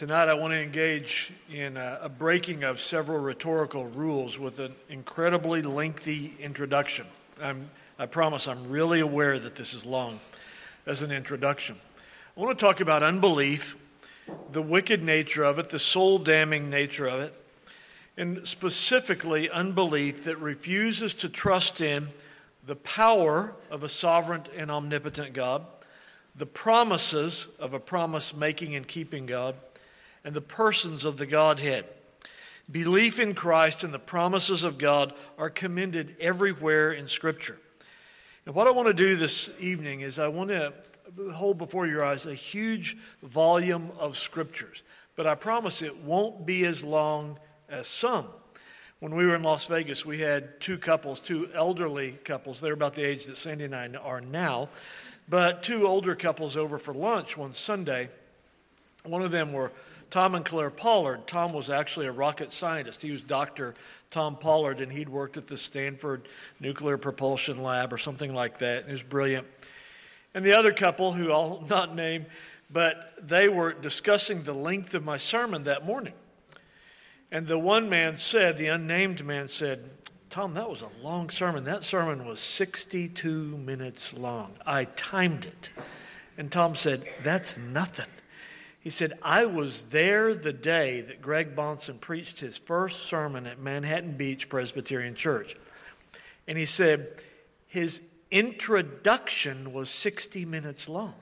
Tonight, I want to engage in a, breaking of several rhetorical rules with an incredibly lengthy introduction. I'm, I promise I'm really aware that this is long as an introduction. I want to talk about unbelief, the wicked nature of it, the soul damning nature of it, and specifically unbelief that refuses to trust in the power of a sovereign and omnipotent God, the promises of a promise making and keeping God and the persons of the Godhead. Belief in Christ and the promises of God are commended everywhere in Scripture. And what I want to do this evening is I want to hold before your eyes a huge volume of Scriptures, but I promise it won't be as long as some. When we were in Las Vegas, we had two couples, two elderly couples. They're about the age that Sandy and I are now, but two older couples over for lunch one Sunday. One of them were Tom and Claire Pollard. Tom was actually a rocket scientist. He was Dr. Tom Pollard, and he'd worked at the Stanford Nuclear Propulsion Lab or something like that. He was brilliant. And the other couple, who I'll not name, but they were discussing the length of my sermon that morning. And the one man said, the unnamed man said, Tom, that was a long sermon. That sermon was 62 minutes long. I timed it. And Tom said, That's nothing. He said, I was there the day that Greg Bahnsen preached his first sermon at Manhattan Beach Presbyterian Church. And he said, his introduction was 60 minutes long.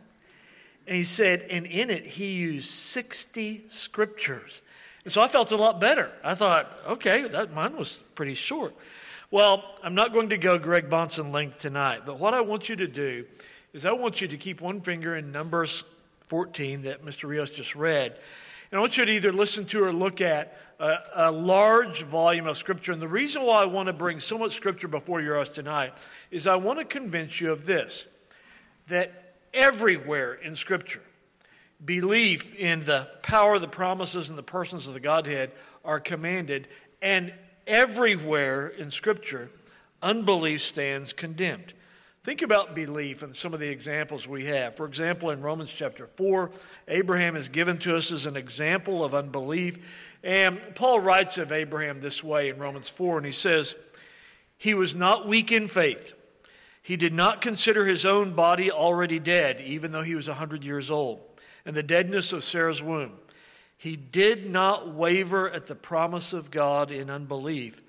And he said, and in it, he used 60 scriptures. And so I felt a lot better. I thought, okay, that mine was pretty short. Well, I'm not going to go Greg Bahnsen length tonight, but what I want you to do is I want you to keep one finger in Numbers 14 that Mr. Rios just read. And I want you to either listen to or look at a, a, large volume of Scripture. And the reason why I want to bring so much Scripture before your eyes tonight is I want to convince you of this that everywhere in Scripture, belief in the power, the promises, and the persons of the Godhead are commanded. And everywhere in Scripture, unbelief stands condemned. Think about belief and some of the examples we have. For example, in Romans chapter 4, Abraham is given to us as an example of unbelief. And Paul writes of Abraham this way in Romans 4, and he says, He was not weak in faith. He did not consider his own body already dead, even though he was a 100 years old, and the deadness of Sarah's womb. He did not waver at the promise of God in unbelief,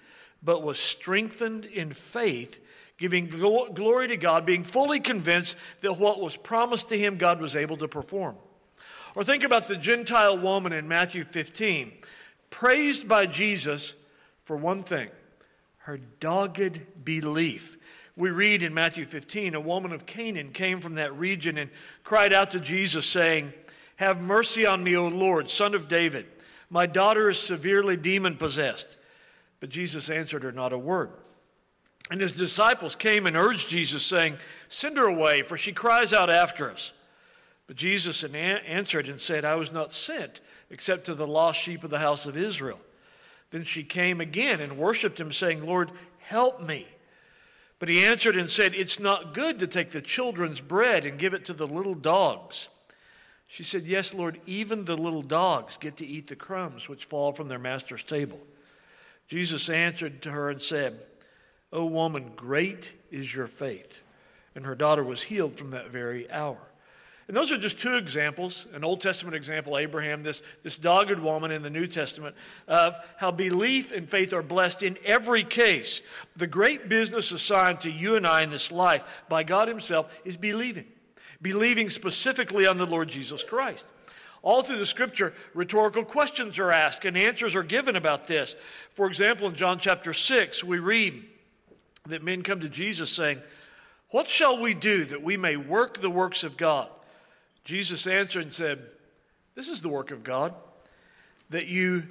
but was strengthened in faith giving glory to God, being fully convinced that what was promised to him, God was able to perform. Or think about the Gentile woman in Matthew 15, praised by Jesus for one thing her dogged belief. We read in Matthew 15, a woman of Canaan came from that region and cried out to Jesus, saying, Have mercy on me, O Lord, son of David. My daughter is severely demon possessed. But Jesus answered her not a word. And his disciples came and urged Jesus, saying, Send her away, for she cries out after us. But Jesus answered and said, I was not sent except to the lost sheep of the house of Israel. Then she came again and worshiped him, saying, Lord, help me. But he answered and said, It's not good to take the children's bread and give it to the little dogs. She said, Yes, Lord, even the little dogs get to eat the crumbs which fall from their master's table. Jesus answered to her and said, O woman, great is your faith. And her daughter was healed from that very hour. And those are just two examples an Old Testament example, Abraham, this, this dogged woman in the New Testament, of how belief and faith are blessed in every case. The great business assigned to you and I in this life by God Himself is believing, believing specifically on the Lord Jesus Christ. All through the scripture, rhetorical questions are asked and answers are given about this. For example, in John chapter 6, we read, that men come to Jesus saying, What shall we do that we may work the works of God? Jesus answered and said, This is the work of God, that you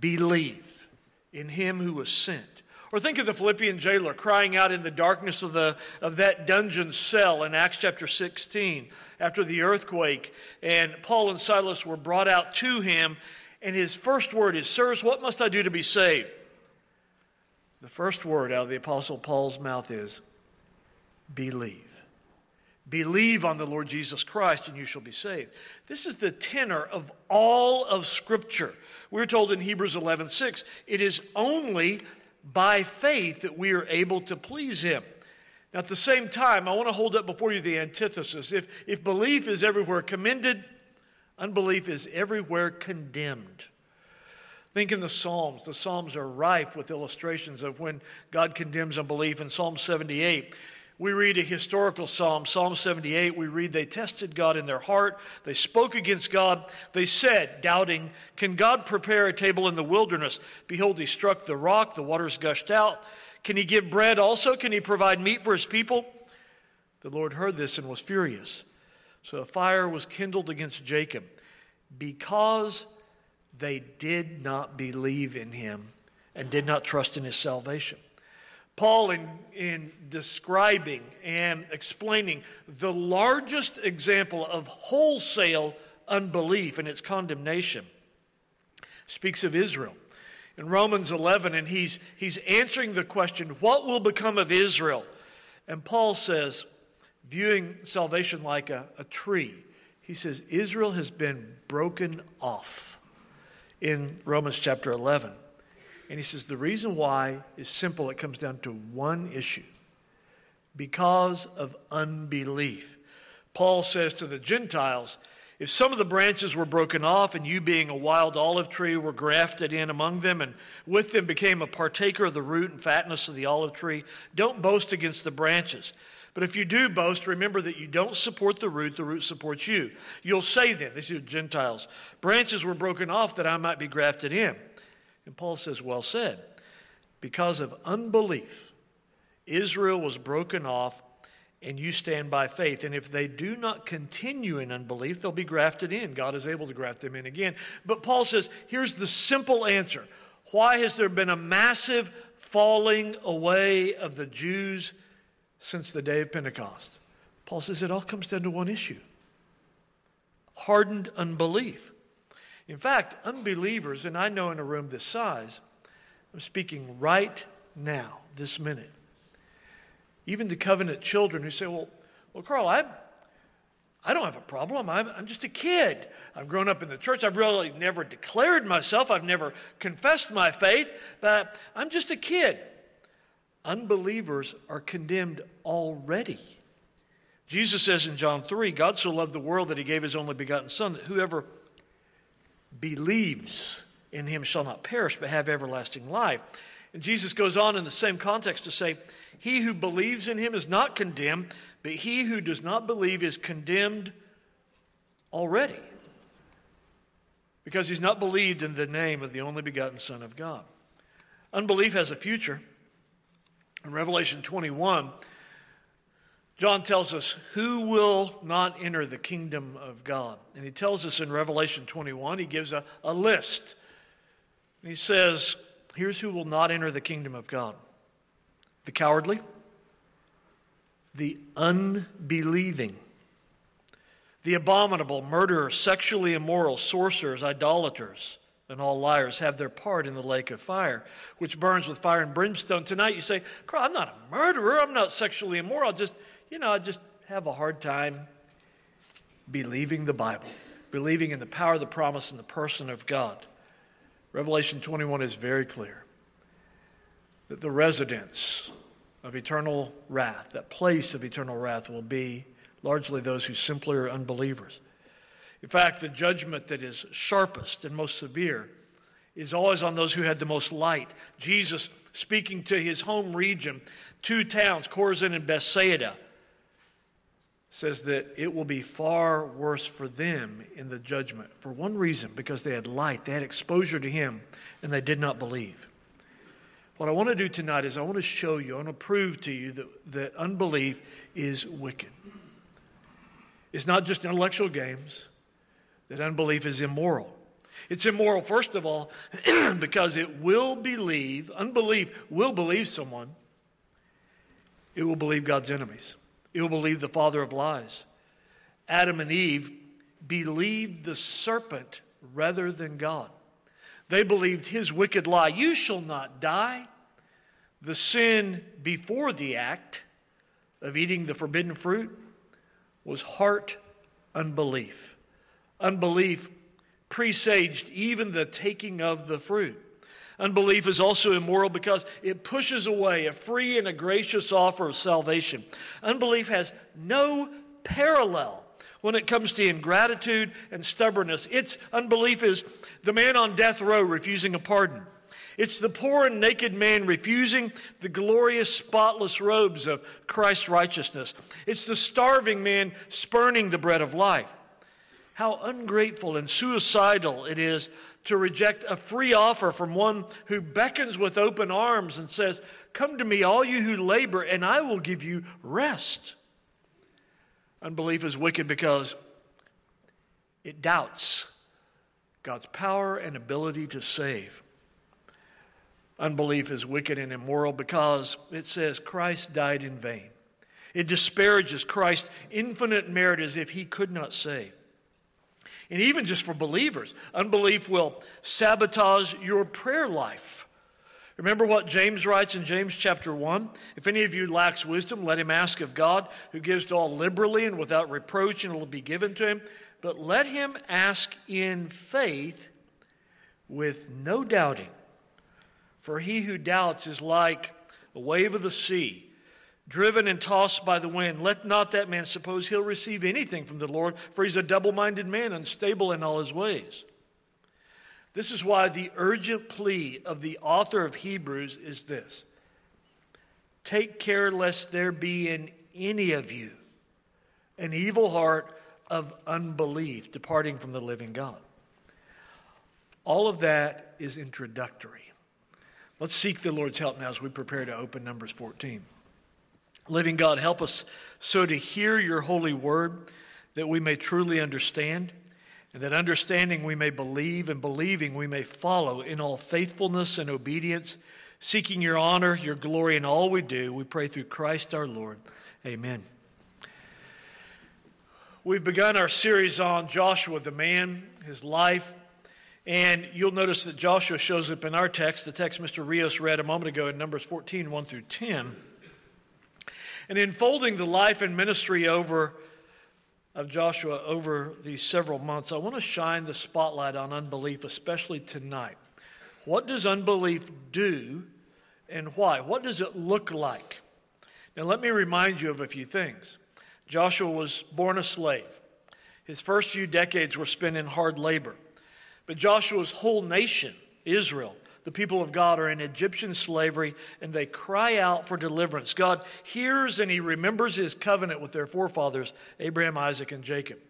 believe in him who was sent. Or think of the Philippian jailer crying out in the darkness of, the, of that dungeon cell in Acts chapter 16 after the earthquake. And Paul and Silas were brought out to him. And his first word is, Sirs, what must I do to be saved? The first word out of the Apostle Paul's mouth is believe. Believe on the Lord Jesus Christ and you shall be saved. This is the tenor of all of Scripture. We're told in Hebrews 11 6, it is only by faith that we are able to please Him. Now, at the same time, I want to hold up before you the antithesis. If, if belief is everywhere commended, unbelief is everywhere condemned. Think in the Psalms. The Psalms are rife with illustrations of when God condemns unbelief. In Psalm 78, we read a historical psalm, Psalm 78. We read, They tested God in their heart. They spoke against God. They said, doubting, Can God prepare a table in the wilderness? Behold, he struck the rock, the waters gushed out. Can he give bread also? Can he provide meat for his people? The Lord heard this and was furious. So a fire was kindled against Jacob because they did not believe in him and did not trust in his salvation. Paul, in, in describing and explaining the largest example of wholesale unbelief and its condemnation, speaks of Israel. In Romans 11, and he's, he's answering the question, What will become of Israel? And Paul says, viewing salvation like a, a tree, he says, Israel has been broken off in Romans chapter 11. And he says the reason why is simple. It comes down to one issue because of unbelief. Paul says to the Gentiles, if some of the branches were broken off, and you, being a wild olive tree, were grafted in among them, and with them became a partaker of the root and fatness of the olive tree, don't boast against the branches. But if you do boast, remember that you don't support the root, the root supports you. You'll say then, these are Gentiles, branches were broken off that I might be grafted in. And Paul says, Well said. Because of unbelief, Israel was broken off, and you stand by faith. And if they do not continue in unbelief, they'll be grafted in. God is able to graft them in again. But Paul says, Here's the simple answer Why has there been a massive falling away of the Jews? Since the day of Pentecost. Paul says it all comes down to one issue hardened unbelief. In fact, unbelievers, and I know in a room this size, I'm speaking right now, this minute. Even the covenant children who say, Well, well Carl, I, I don't have a problem. I'm, I'm just a kid. I've grown up in the church. I've really never declared myself. I've never confessed my faith, but I'm just a kid unbelievers are condemned already. Jesus says in John 3 God so loved the world that he gave his only begotten Son, that whoever believes in him shall not perish, but have everlasting life. And Jesus goes on in the same context to say, He who believes in him is not condemned, but he who does not believe is condemned already, because he's not believed in the name of the only begotten Son of God. Unbelief has a future. In Revelation 21, John tells us who will not enter the kingdom of God. And he tells us in Revelation 21, he gives a, a list. he says, Here's who will not enter the kingdom of God the cowardly, the unbelieving, the abominable, murderers, sexually immoral, sorcerers, idolaters and all liars have their part in the lake of fire, which burns with fire and brimstone. Tonight you say, Carl, I'm not a murderer. I'm not sexually immoral. Just, you know, I just have a hard time believing the Bible, believing in the power, of the promise, and the person of God. Revelation 21 is very clear that the residence of eternal wrath, that place of eternal wrath, will be largely those who simply are unbelievers. In fact, the judgment that is sharpest and most severe is always on those who had the most light. Jesus, speaking to his home region, two towns, Chorazin and Bethsaida, says that it will be far worse for them in the judgment for one reason because they had light, they had exposure to him, and they did not believe. What I want to do tonight is I want to show you, I want to prove to you that, that unbelief is wicked. It's not just intellectual games that unbelief is immoral. It's immoral, first of all, because it will believe, unbelief will believe someone. It will believe God's enemies. It will believe the father of lies. Adam and Eve believed the serpent rather than God. They believed his wicked lie, you shall not die. The sin before the act of eating the forbidden fruit was heart unbelief. Unbelief presaged even the taking of the fruit. Unbelief is also immoral because it pushes away a free and a gracious offer of salvation. Unbelief has no parallel when it comes to ingratitude and stubbornness. Its unbelief is the man on death row refusing a pardon. It's the poor and naked man refusing the glorious, spotless robes of Christ's righteousness. It's the starving man spurning the bread of life. How ungrateful and suicidal it is to reject a free offer from one who beckons with open arms and says, Come to me, all you who labor, and I will give you rest. Unbelief is wicked because it doubts God's power and ability to save. Unbelief is wicked and immoral because it says Christ died in vain. It disparages Christ's infinite merit as if he could not save. And even just for believers, unbelief will sabotage your prayer life. Remember what James writes in James chapter 1? If any of you lacks wisdom, let him ask of God, who gives to all liberally and without reproach, and it will be given to him. But let him ask in faith with no doubting. For he who doubts is like a wave of the sea, driven and tossed by the wind. Let not that man suppose he'll receive anything from the Lord, for he's a double minded man, unstable in all his ways. This is why the urgent plea of the author of Hebrews is this Take care lest there be in any of you an evil heart of unbelief, departing from the living God. All of that is introductory. Let's seek the Lord's help now as we prepare to open Numbers 14. Living God, help us so to hear your holy word that we may truly understand, and that understanding we may believe, and believing we may follow in all faithfulness and obedience, seeking your honor, your glory in all we do. We pray through Christ our Lord. Amen. We've begun our series on Joshua, the man, his life, and you'll notice that Joshua shows up in our text, the text Mr. Rios read a moment ago in Numbers 14, 1 through 10. And in folding the life and ministry over of Joshua over these several months, I want to shine the spotlight on unbelief, especially tonight. What does unbelief do and why? What does it look like? Now, let me remind you of a few things. Joshua was born a slave. His first few decades were spent in hard labor. But Joshua's whole nation, Israel, the people of God, are in Egyptian slavery and they cry out for deliverance. God hears and he remembers his covenant with their forefathers, Abraham, Isaac, and Jacob.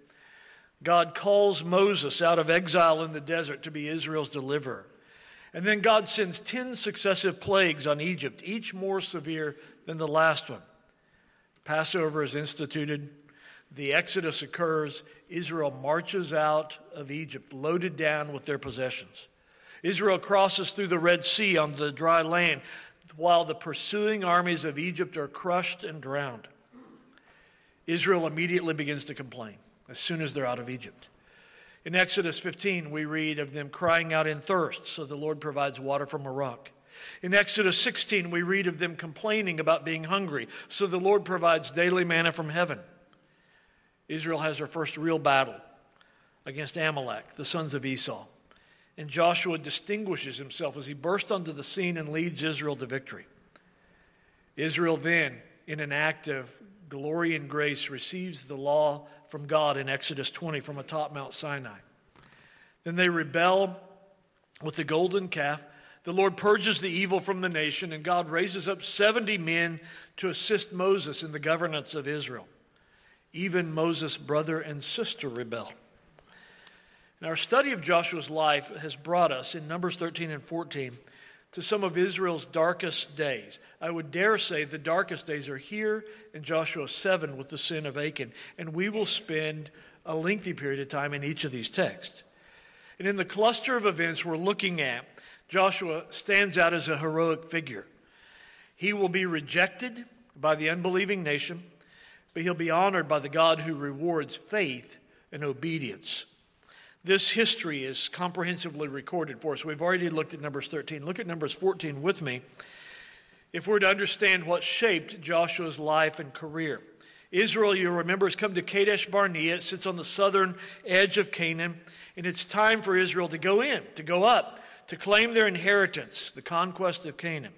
God calls Moses out of exile in the desert to be Israel's deliverer. And then God sends 10 successive plagues on Egypt, each more severe than the last one. Passover is instituted, the Exodus occurs, Israel marches out of Egypt loaded down with their possessions. Israel crosses through the Red Sea on the dry land while the pursuing armies of Egypt are crushed and drowned. Israel immediately begins to complain as soon as they're out of Egypt. In Exodus 15, we read of them crying out in thirst, so the Lord provides water from a rock. In Exodus 16, we read of them complaining about being hungry, so the Lord provides daily manna from heaven. Israel has her first real battle against Amalek, the sons of Esau. And Joshua distinguishes himself as he bursts onto the scene and leads Israel to victory. Israel then, in an act of glory and grace, receives the law from God in Exodus 20 from atop Mount Sinai. Then they rebel with the golden calf. The Lord purges the evil from the nation, and God raises up 70 men to assist Moses in the governance of Israel. Even Moses' brother and sister rebel. And our study of Joshua's life has brought us in Numbers 13 and 14 to some of Israel's darkest days. I would dare say the darkest days are here in Joshua 7 with the sin of Achan, and we will spend a lengthy period of time in each of these texts. And in the cluster of events we're looking at, Joshua stands out as a heroic figure. He will be rejected by the unbelieving nation but he'll be honored by the God who rewards faith and obedience. This history is comprehensively recorded for us. We've already looked at Numbers 13. Look at Numbers 14 with me. If we're to understand what shaped Joshua's life and career, Israel, you remember, has come to Kadesh Barnea. It sits on the southern edge of Canaan, and it's time for Israel to go in, to go up, to claim their inheritance, the conquest of Canaan.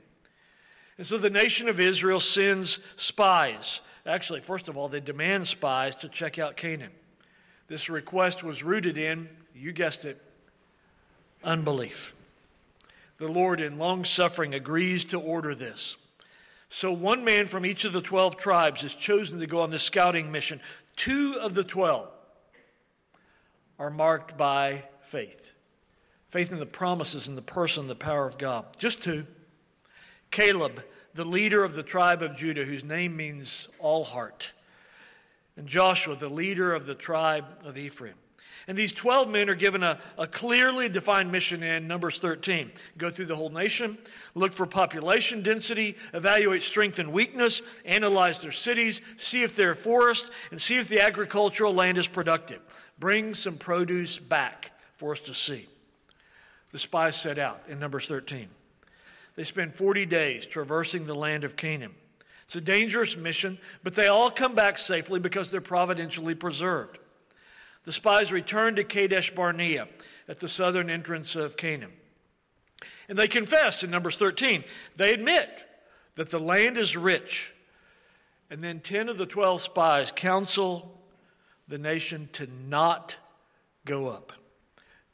And so the nation of Israel sends spies. Actually, first of all, they demand spies to check out Canaan. This request was rooted in, you guessed it, unbelief. The Lord, in long suffering, agrees to order this. So one man from each of the 12 tribes is chosen to go on this scouting mission. Two of the 12 are marked by faith faith in the promises and the person, the power of God. Just two. Caleb, the leader of the tribe of Judah, whose name means all heart, and Joshua, the leader of the tribe of Ephraim. And these 12 men are given a, a clearly defined mission in Numbers 13. Go through the whole nation, look for population density, evaluate strength and weakness, analyze their cities, see if they're forests, and see if the agricultural land is productive. Bring some produce back for us to see. The spies set out in Numbers 13. They spend 40 days traversing the land of Canaan. It's a dangerous mission, but they all come back safely because they're providentially preserved. The spies return to Kadesh Barnea at the southern entrance of Canaan. And they confess in Numbers 13. They admit that the land is rich. And then 10 of the 12 spies counsel the nation to not go up,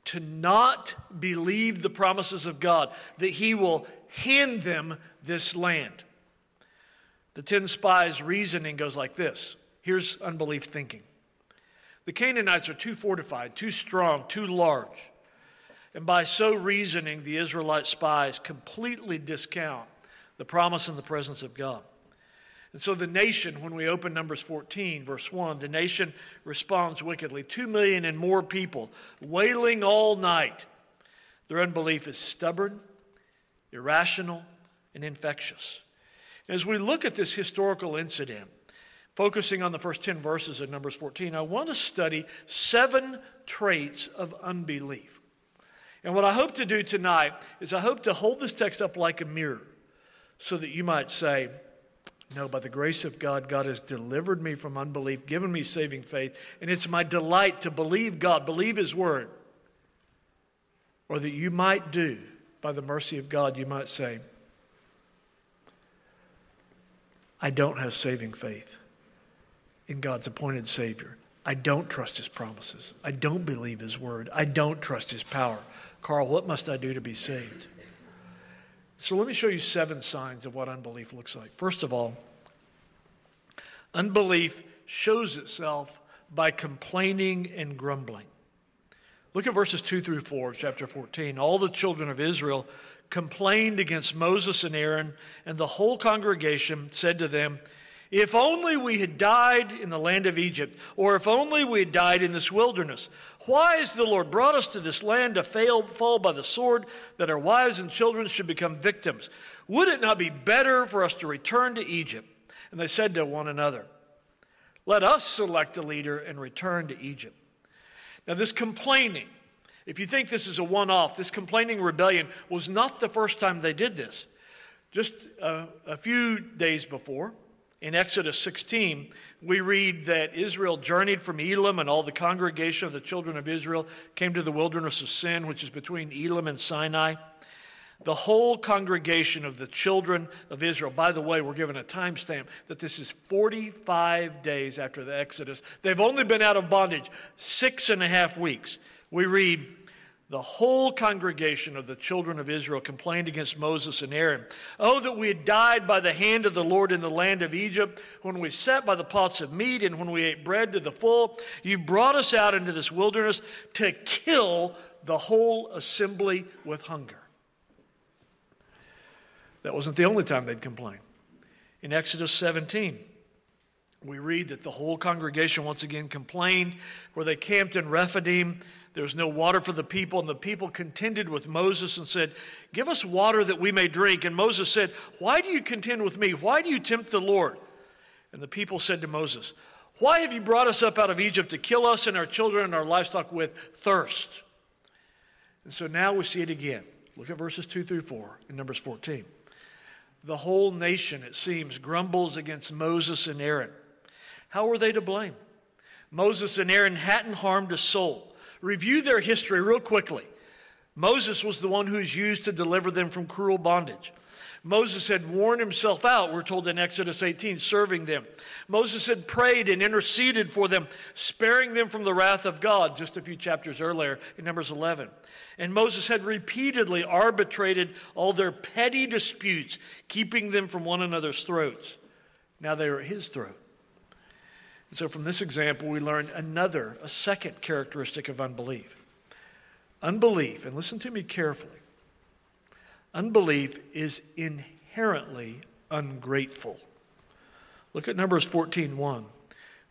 to not believe the promises of God, that He will hand them this land. The 10 spies' reasoning goes like this here's unbelief thinking. The Canaanites are too fortified, too strong, too large. And by so reasoning, the Israelite spies completely discount the promise and the presence of God. And so the nation, when we open Numbers 14, verse 1, the nation responds wickedly. Two million and more people wailing all night. Their unbelief is stubborn, irrational, and infectious. As we look at this historical incident, Focusing on the first 10 verses of Numbers 14, I want to study seven traits of unbelief. And what I hope to do tonight is I hope to hold this text up like a mirror so that you might say, No, by the grace of God, God has delivered me from unbelief, given me saving faith, and it's my delight to believe God, believe His word. Or that you might do, by the mercy of God, you might say, I don't have saving faith in God's appointed Savior. I don't trust His promises. I don't believe His word. I don't trust His power. Carl, what must I do to be saved? So let me show you seven signs of what unbelief looks like. First of all, unbelief shows itself by complaining and grumbling. Look at verses 2 through 4 of chapter 14. All the children of Israel complained against Moses and Aaron, and the whole congregation said to them, if only we had died in the land of Egypt, or if only we had died in this wilderness. Why has the Lord brought us to this land to fail, fall by the sword, that our wives and children should become victims? Would it not be better for us to return to Egypt? And they said to one another, Let us select a leader and return to Egypt. Now, this complaining, if you think this is a one off, this complaining rebellion was not the first time they did this. Just a, a few days before, in Exodus 16, we read that Israel journeyed from Elim, and all the congregation of the children of Israel came to the wilderness of Sin, which is between Elim and Sinai. The whole congregation of the children of Israel, by the way, we're given a timestamp that this is 45 days after the Exodus. They've only been out of bondage six and a half weeks. We read, the whole congregation of the children of Israel complained against Moses and Aaron. Oh, that we had died by the hand of the Lord in the land of Egypt, when we sat by the pots of meat and when we ate bread to the full. You brought us out into this wilderness to kill the whole assembly with hunger. That wasn't the only time they'd complain. In Exodus 17, we read that the whole congregation once again complained, where they camped in Rephidim there was no water for the people, and the people contended with Moses and said, Give us water that we may drink. And Moses said, Why do you contend with me? Why do you tempt the Lord? And the people said to Moses, Why have you brought us up out of Egypt to kill us and our children and our livestock with thirst? And so now we see it again. Look at verses 2 through 4 in Numbers 14. The whole nation, it seems, grumbles against Moses and Aaron. How were they to blame? Moses and Aaron hadn't harmed a soul. Review their history real quickly. Moses was the one who was used to deliver them from cruel bondage. Moses had worn himself out, we're told in Exodus 18, serving them. Moses had prayed and interceded for them, sparing them from the wrath of God, just a few chapters earlier in Numbers 11. And Moses had repeatedly arbitrated all their petty disputes, keeping them from one another's throats. Now they are at his throat. And so from this example, we learn another, a second characteristic of unbelief. Unbelief, and listen to me carefully, unbelief is inherently ungrateful. Look at Numbers 14 1.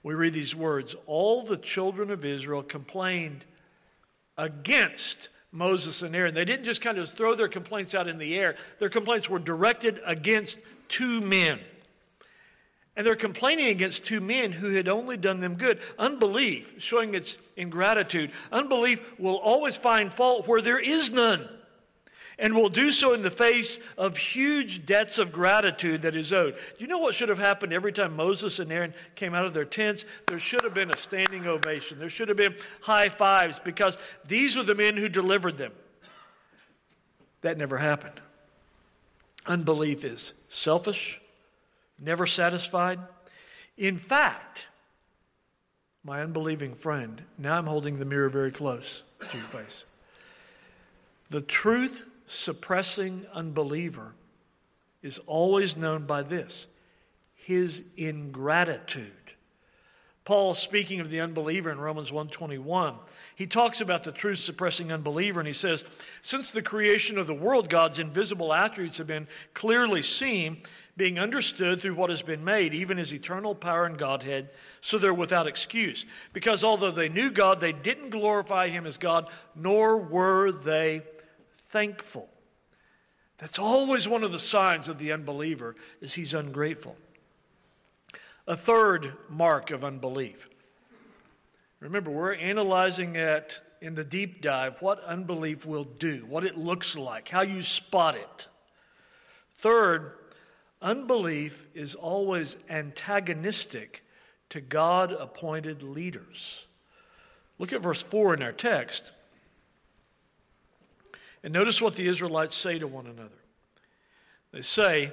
We read these words All the children of Israel complained against Moses and Aaron. They didn't just kind of throw their complaints out in the air, their complaints were directed against two men. And they're complaining against two men who had only done them good. Unbelief, showing its ingratitude, unbelief will always find fault where there is none and will do so in the face of huge debts of gratitude that is owed. Do you know what should have happened every time Moses and Aaron came out of their tents? There should have been a standing ovation. There should have been high fives because these were the men who delivered them. That never happened. Unbelief is selfish, never satisfied. In fact, my unbelieving friend, now I'm holding the mirror very close to your face. The truth suppressing unbeliever is always known by this his ingratitude. Paul speaking of the unbeliever in Romans 121, he talks about the truth suppressing unbeliever and he says, since the creation of the world God's invisible attributes have been clearly seen, being understood through what has been made, even his eternal power and Godhead, so they're without excuse. Because although they knew God, they didn't glorify him as God, nor were they thankful. That's always one of the signs of the unbeliever is he's ungrateful. A third mark of unbelief. Remember, we're analyzing it in the deep dive what unbelief will do, what it looks like, how you spot it. Third, unbelief is always antagonistic to God appointed leaders. Look at verse 4 in our text. And notice what the Israelites say to one another. They say,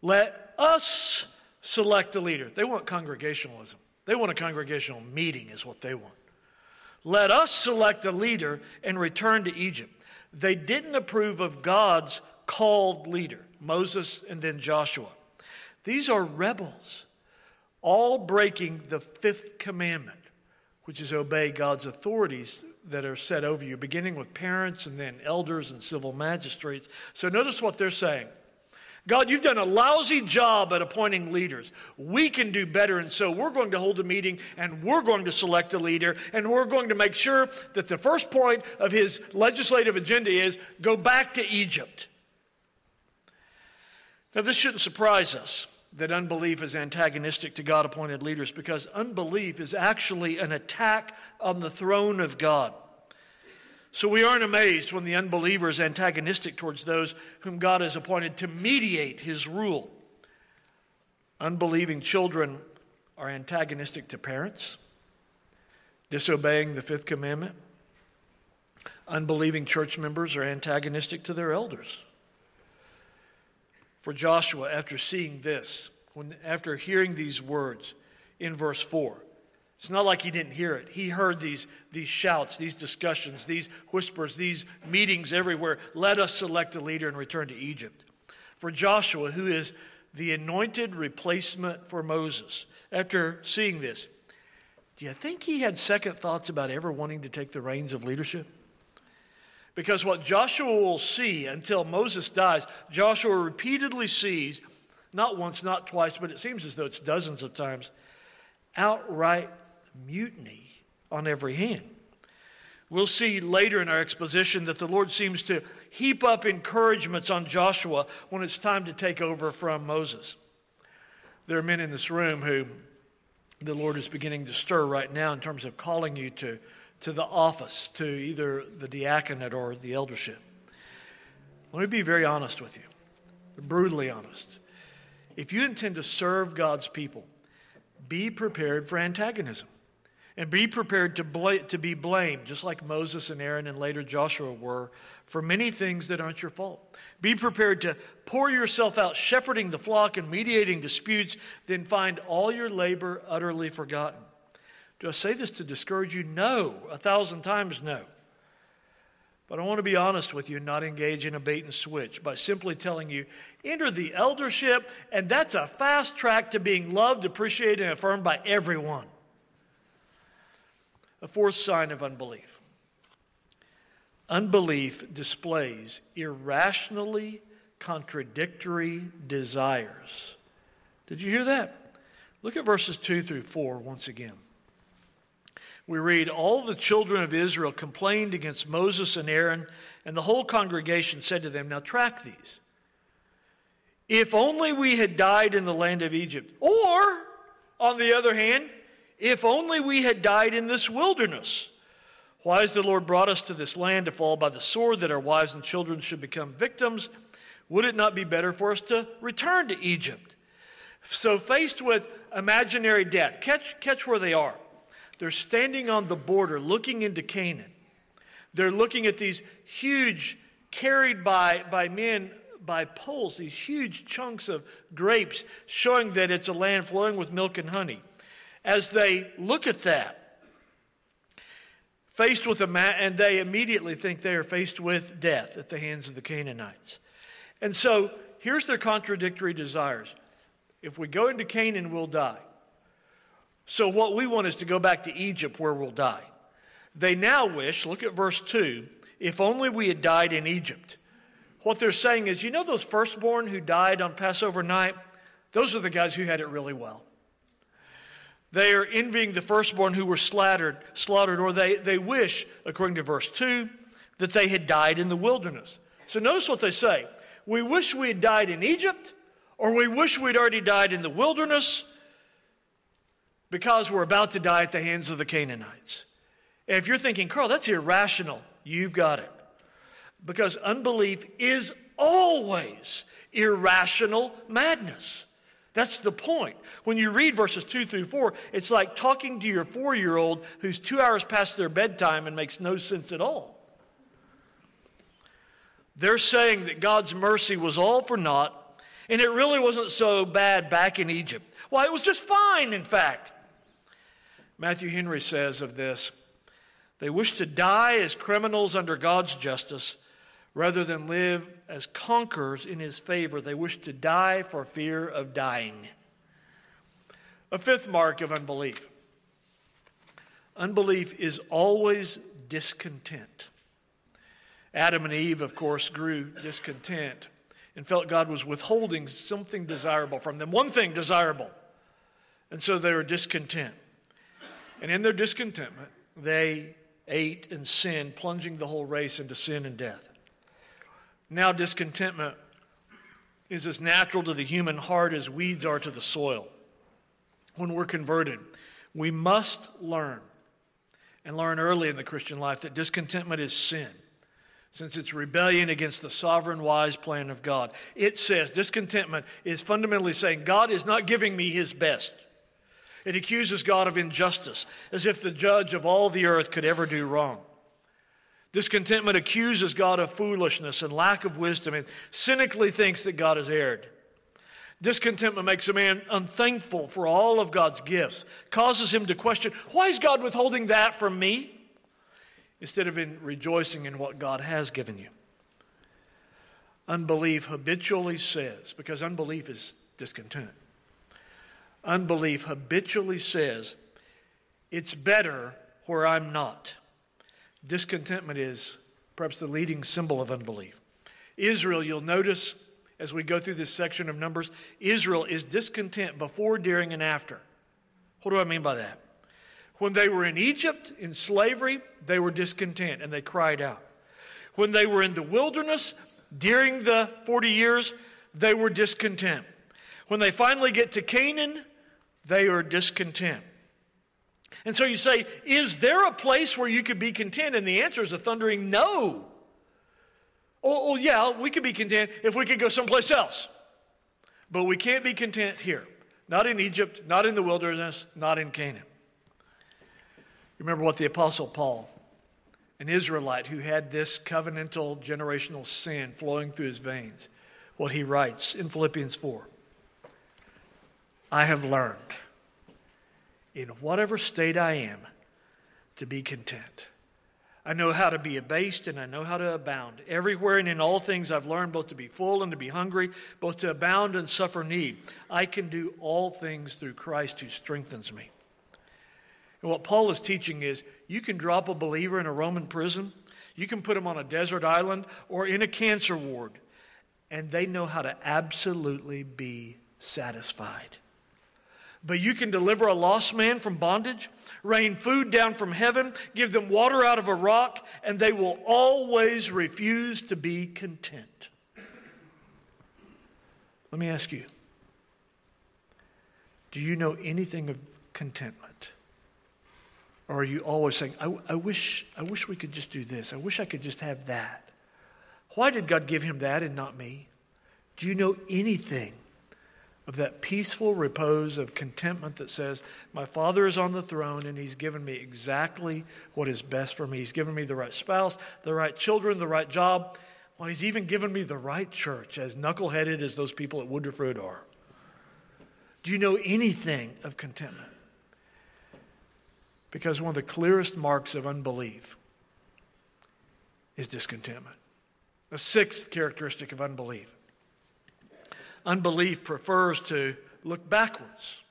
Let us select a leader. They want congregationalism. They want a congregational meeting, is what they want. Let us select a leader and return to Egypt. They didn't approve of God's called leader, Moses and then Joshua. These are rebels, all breaking the fifth commandment, which is obey God's authorities that are set over you, beginning with parents and then elders and civil magistrates. So notice what they're saying. God, you've done a lousy job at appointing leaders. We can do better, and so we're going to hold a meeting and we're going to select a leader, and we're going to make sure that the first point of his legislative agenda is go back to Egypt. Now, this shouldn't surprise us that unbelief is antagonistic to God appointed leaders because unbelief is actually an attack on the throne of God. So we aren't amazed when the unbeliever is antagonistic towards those whom God has appointed to mediate his rule. Unbelieving children are antagonistic to parents, disobeying the fifth commandment. Unbelieving church members are antagonistic to their elders for Joshua after seeing this, when, after hearing these words in verse 4. It's not like he didn't hear it. He heard these, these shouts, these discussions, these whispers, these meetings everywhere. Let us select a leader and return to Egypt. For Joshua, who is the anointed replacement for Moses, after seeing this, do you think he had second thoughts about ever wanting to take the reins of leadership? Because what Joshua will see until Moses dies, Joshua repeatedly sees, not once, not twice, but it seems as though it's dozens of times, outright mutiny on every hand. We'll see later in our exposition that the Lord seems to heap up encouragements on Joshua when it's time to take over from Moses. There are men in this room who the Lord is beginning to stir right now in terms of calling you to to the office, to either the diaconate or the eldership. Let me be very honest with you, brutally honest. If you intend to serve God's people, be prepared for antagonism. And be prepared to, to be blamed, just like Moses and Aaron and later Joshua were, for many things that aren't your fault. Be prepared to pour yourself out shepherding the flock and mediating disputes, then find all your labor utterly forgotten. Do I say this to discourage you? No, a thousand times no. But I want to be honest with you and not engage in a bait and switch by simply telling you enter the eldership, and that's a fast track to being loved, appreciated, and affirmed by everyone. A fourth sign of unbelief unbelief displays irrationally contradictory desires. Did you hear that? Look at verses 2 through 4 once again. We read, All the children of Israel complained against Moses and Aaron, and the whole congregation said to them, Now track these. If only we had died in the land of Egypt. Or, on the other hand, if only we had died in this wilderness. Why has the Lord brought us to this land to fall by the sword that our wives and children should become victims? Would it not be better for us to return to Egypt? So, faced with imaginary death, catch, catch where they are. They're standing on the border looking into Canaan. They're looking at these huge, carried by, by men by poles, these huge chunks of grapes, showing that it's a land flowing with milk and honey as they look at that, faced with a ma- and they immediately think they are faced with death at the hands of the Canaanites. And so here's their contradictory desires. If we go into Canaan, we'll die. So what we want is to go back to Egypt where we'll die. They now wish, look at verse 2, if only we had died in Egypt. What they're saying is, you know those firstborn who died on Passover night? Those are the guys who had it really well. They are envying the firstborn who were slaughtered, slaughtered, or they, they wish, according to verse 2, that they had died in the wilderness. So notice what they say. We wish we had died in Egypt, or we wish we'd already died in the wilderness because we're about to die at the hands of the Canaanites. And if you're thinking, Carl, that's irrational, you've got it. Because unbelief is always irrational madness. That's the point. When you read verses 2 through 4, it's like talking to your four year old who's two hours past their bedtime and makes no sense at all. They're saying that God's mercy was all for naught, and it really wasn't so bad back in Egypt. Well, it was just fine, in fact. Matthew Henry says of this they wish to die as criminals under God's justice Rather than live as conquerors in his favor, they wish to die for fear of dying. A fifth mark of unbelief unbelief is always discontent. Adam and Eve, of course, grew discontent and felt God was withholding something desirable from them, one thing desirable. And so they were discontent. And in their discontentment, they ate and sinned, plunging the whole race into sin and death. Now, discontentment is as natural to the human heart as weeds are to the soil. When we're converted, we must learn and learn early in the Christian life that discontentment is sin, since it's rebellion against the sovereign, wise plan of God. It says discontentment is fundamentally saying God is not giving me his best. It accuses God of injustice, as if the judge of all the earth could ever do wrong. Discontentment accuses God of foolishness and lack of wisdom and cynically thinks that God has erred. Discontentment makes a man unthankful for all of God's gifts, causes him to question, why is God withholding that from me? Instead of in rejoicing in what God has given you. Unbelief habitually says, because unbelief is discontent, unbelief habitually says, it's better where I'm not. Discontentment is perhaps the leading symbol of unbelief. Israel, you'll notice as we go through this section of Numbers, Israel is discontent before, during, and after. What do I mean by that? When they were in Egypt in slavery, they were discontent and they cried out. When they were in the wilderness during the 40 years, they were discontent. When they finally get to Canaan, they are discontent. And so you say, Is there a place where you could be content? And the answer is a thundering no. Oh, oh, yeah, we could be content if we could go someplace else. But we can't be content here. Not in Egypt, not in the wilderness, not in Canaan. Remember what the Apostle Paul, an Israelite who had this covenantal generational sin flowing through his veins, what he writes in Philippians 4 I have learned in whatever state I am to be content. I know how to be abased and I know how to abound. Everywhere and in all things I've learned both to be full and to be hungry, both to abound and suffer need. I can do all things through Christ who strengthens me. And what Paul is teaching is you can drop a believer in a Roman prison, you can put him on a desert island or in a cancer ward, and they know how to absolutely be satisfied. But you can deliver a lost man from bondage, rain food down from heaven, give them water out of a rock, and they will always refuse to be content. Let me ask you do you know anything of contentment? Or are you always saying, I, I, wish, I wish we could just do this. I wish I could just have that. Why did God give him that and not me? Do you know anything of that peaceful repose of contentment that says, My Father is on the throne and He's given me exactly what is best for me? He's given me the right spouse, the right children, the right job. Well, He's even given me the right church, as knuckleheaded as those people at Woodruff Road are. Do you know anything of contentment? Because one of the clearest marks of unbelief is discontentment. The sixth characteristic of unbelief unbelief prefers to look backwards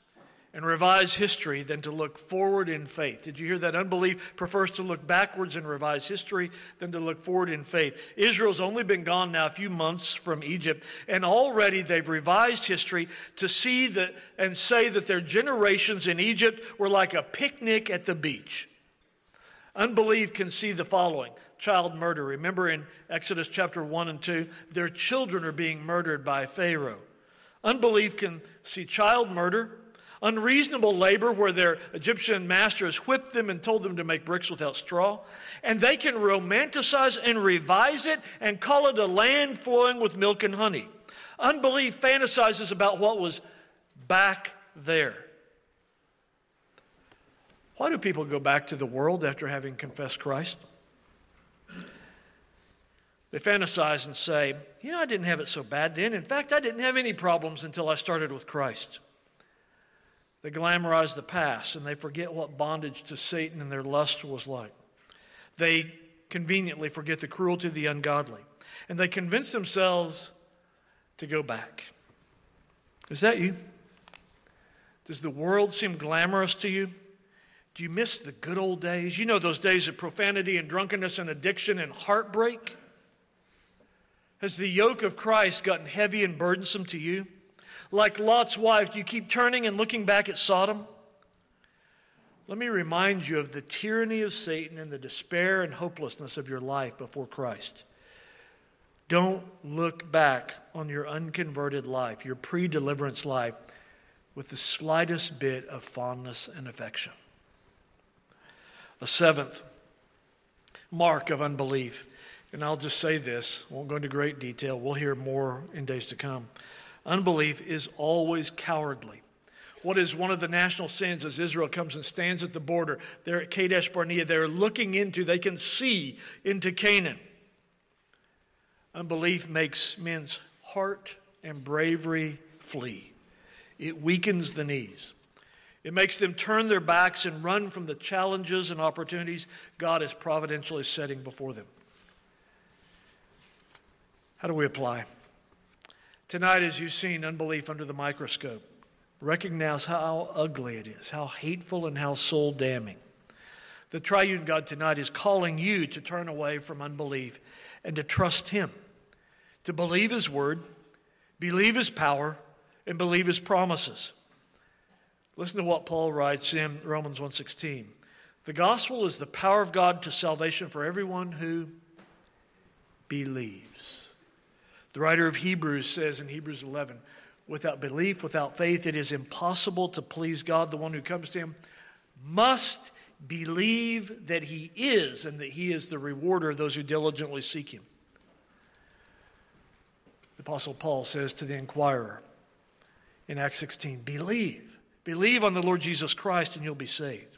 and revise history than to look forward in faith. Did you hear that? Unbelief prefers to look backwards and revise history than to look forward in faith. Israel's only been gone now a few months from Egypt, and already they've revised history to see that and say that their generations in Egypt were like a picnic at the beach. Unbelief can see the following child murder. Remember in Exodus chapter 1 and 2, their children are being murdered by Pharaoh. Unbelief can see child murder, unreasonable labor where their Egyptian masters whipped them and told them to make bricks without straw. And they can romanticize and revise it and call it a land flowing with milk and honey. Unbelief fantasizes about what was back there. Why do people go back to the world after having confessed Christ? They fantasize and say, You know, I didn't have it so bad then. In fact, I didn't have any problems until I started with Christ. They glamorize the past and they forget what bondage to Satan and their lust was like. They conveniently forget the cruelty of the ungodly. And they convince themselves to go back. Is that you? Does the world seem glamorous to you? Do you miss the good old days? You know those days of profanity and drunkenness and addiction and heartbreak? Has the yoke of Christ gotten heavy and burdensome to you? Like Lot's wife, do you keep turning and looking back at Sodom? Let me remind you of the tyranny of Satan and the despair and hopelessness of your life before Christ. Don't look back on your unconverted life, your pre deliverance life, with the slightest bit of fondness and affection. A seventh mark of unbelief and I'll just say this, won't go into great detail. We'll hear more in days to come. Unbelief is always cowardly. What is one of the national sins as Israel comes and stands at the border? They're at Kadesh Barnea. They're looking into, they can see into Canaan. Unbelief makes men's heart and bravery flee, it weakens the knees. It makes them turn their backs and run from the challenges and opportunities God is providentially setting before them. How do we apply? Tonight, as you've seen unbelief under the microscope, recognize how ugly it is, how hateful and how soul damning. The triune God tonight is calling you to turn away from unbelief and to trust Him, to believe His word, believe His power, and believe His promises. Listen to what Paul writes in Romans 1:16. The gospel is the power of God to salvation for everyone who believes. The writer of Hebrews says in Hebrews 11, without belief, without faith, it is impossible to please God. The one who comes to him must believe that he is and that he is the rewarder of those who diligently seek him. The Apostle Paul says to the inquirer in Acts 16. Believe. Believe on the Lord Jesus Christ and you'll be saved.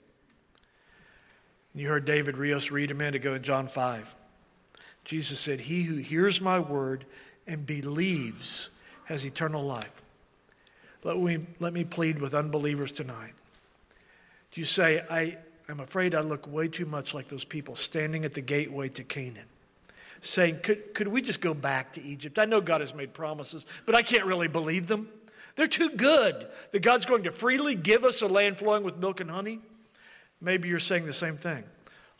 And you heard David Rios read a minute ago in John 5. Jesus said, He who hears my word and believes has eternal life. Let me, let me plead with unbelievers tonight. Do you say, I, I'm afraid I look way too much like those people standing at the gateway to Canaan, saying, could, could we just go back to Egypt? I know God has made promises, but I can't really believe them. They're too good that God's going to freely give us a land flowing with milk and honey. Maybe you're saying the same thing.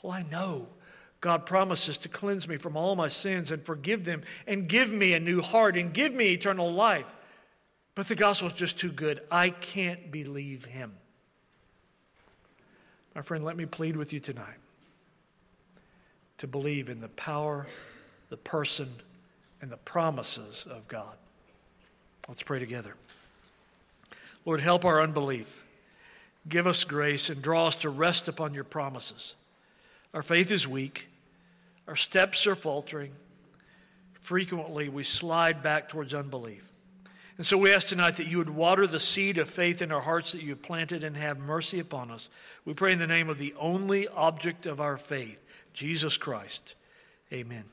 Well, I know God promises to cleanse me from all my sins and forgive them and give me a new heart and give me eternal life. But the gospel is just too good. I can't believe him. My friend, let me plead with you tonight to believe in the power, the person, and the promises of God. Let's pray together. Lord, help our unbelief. Give us grace and draw us to rest upon your promises. Our faith is weak, our steps are faltering. Frequently, we slide back towards unbelief. And so we ask tonight that you would water the seed of faith in our hearts that you have planted and have mercy upon us. We pray in the name of the only object of our faith, Jesus Christ. Amen.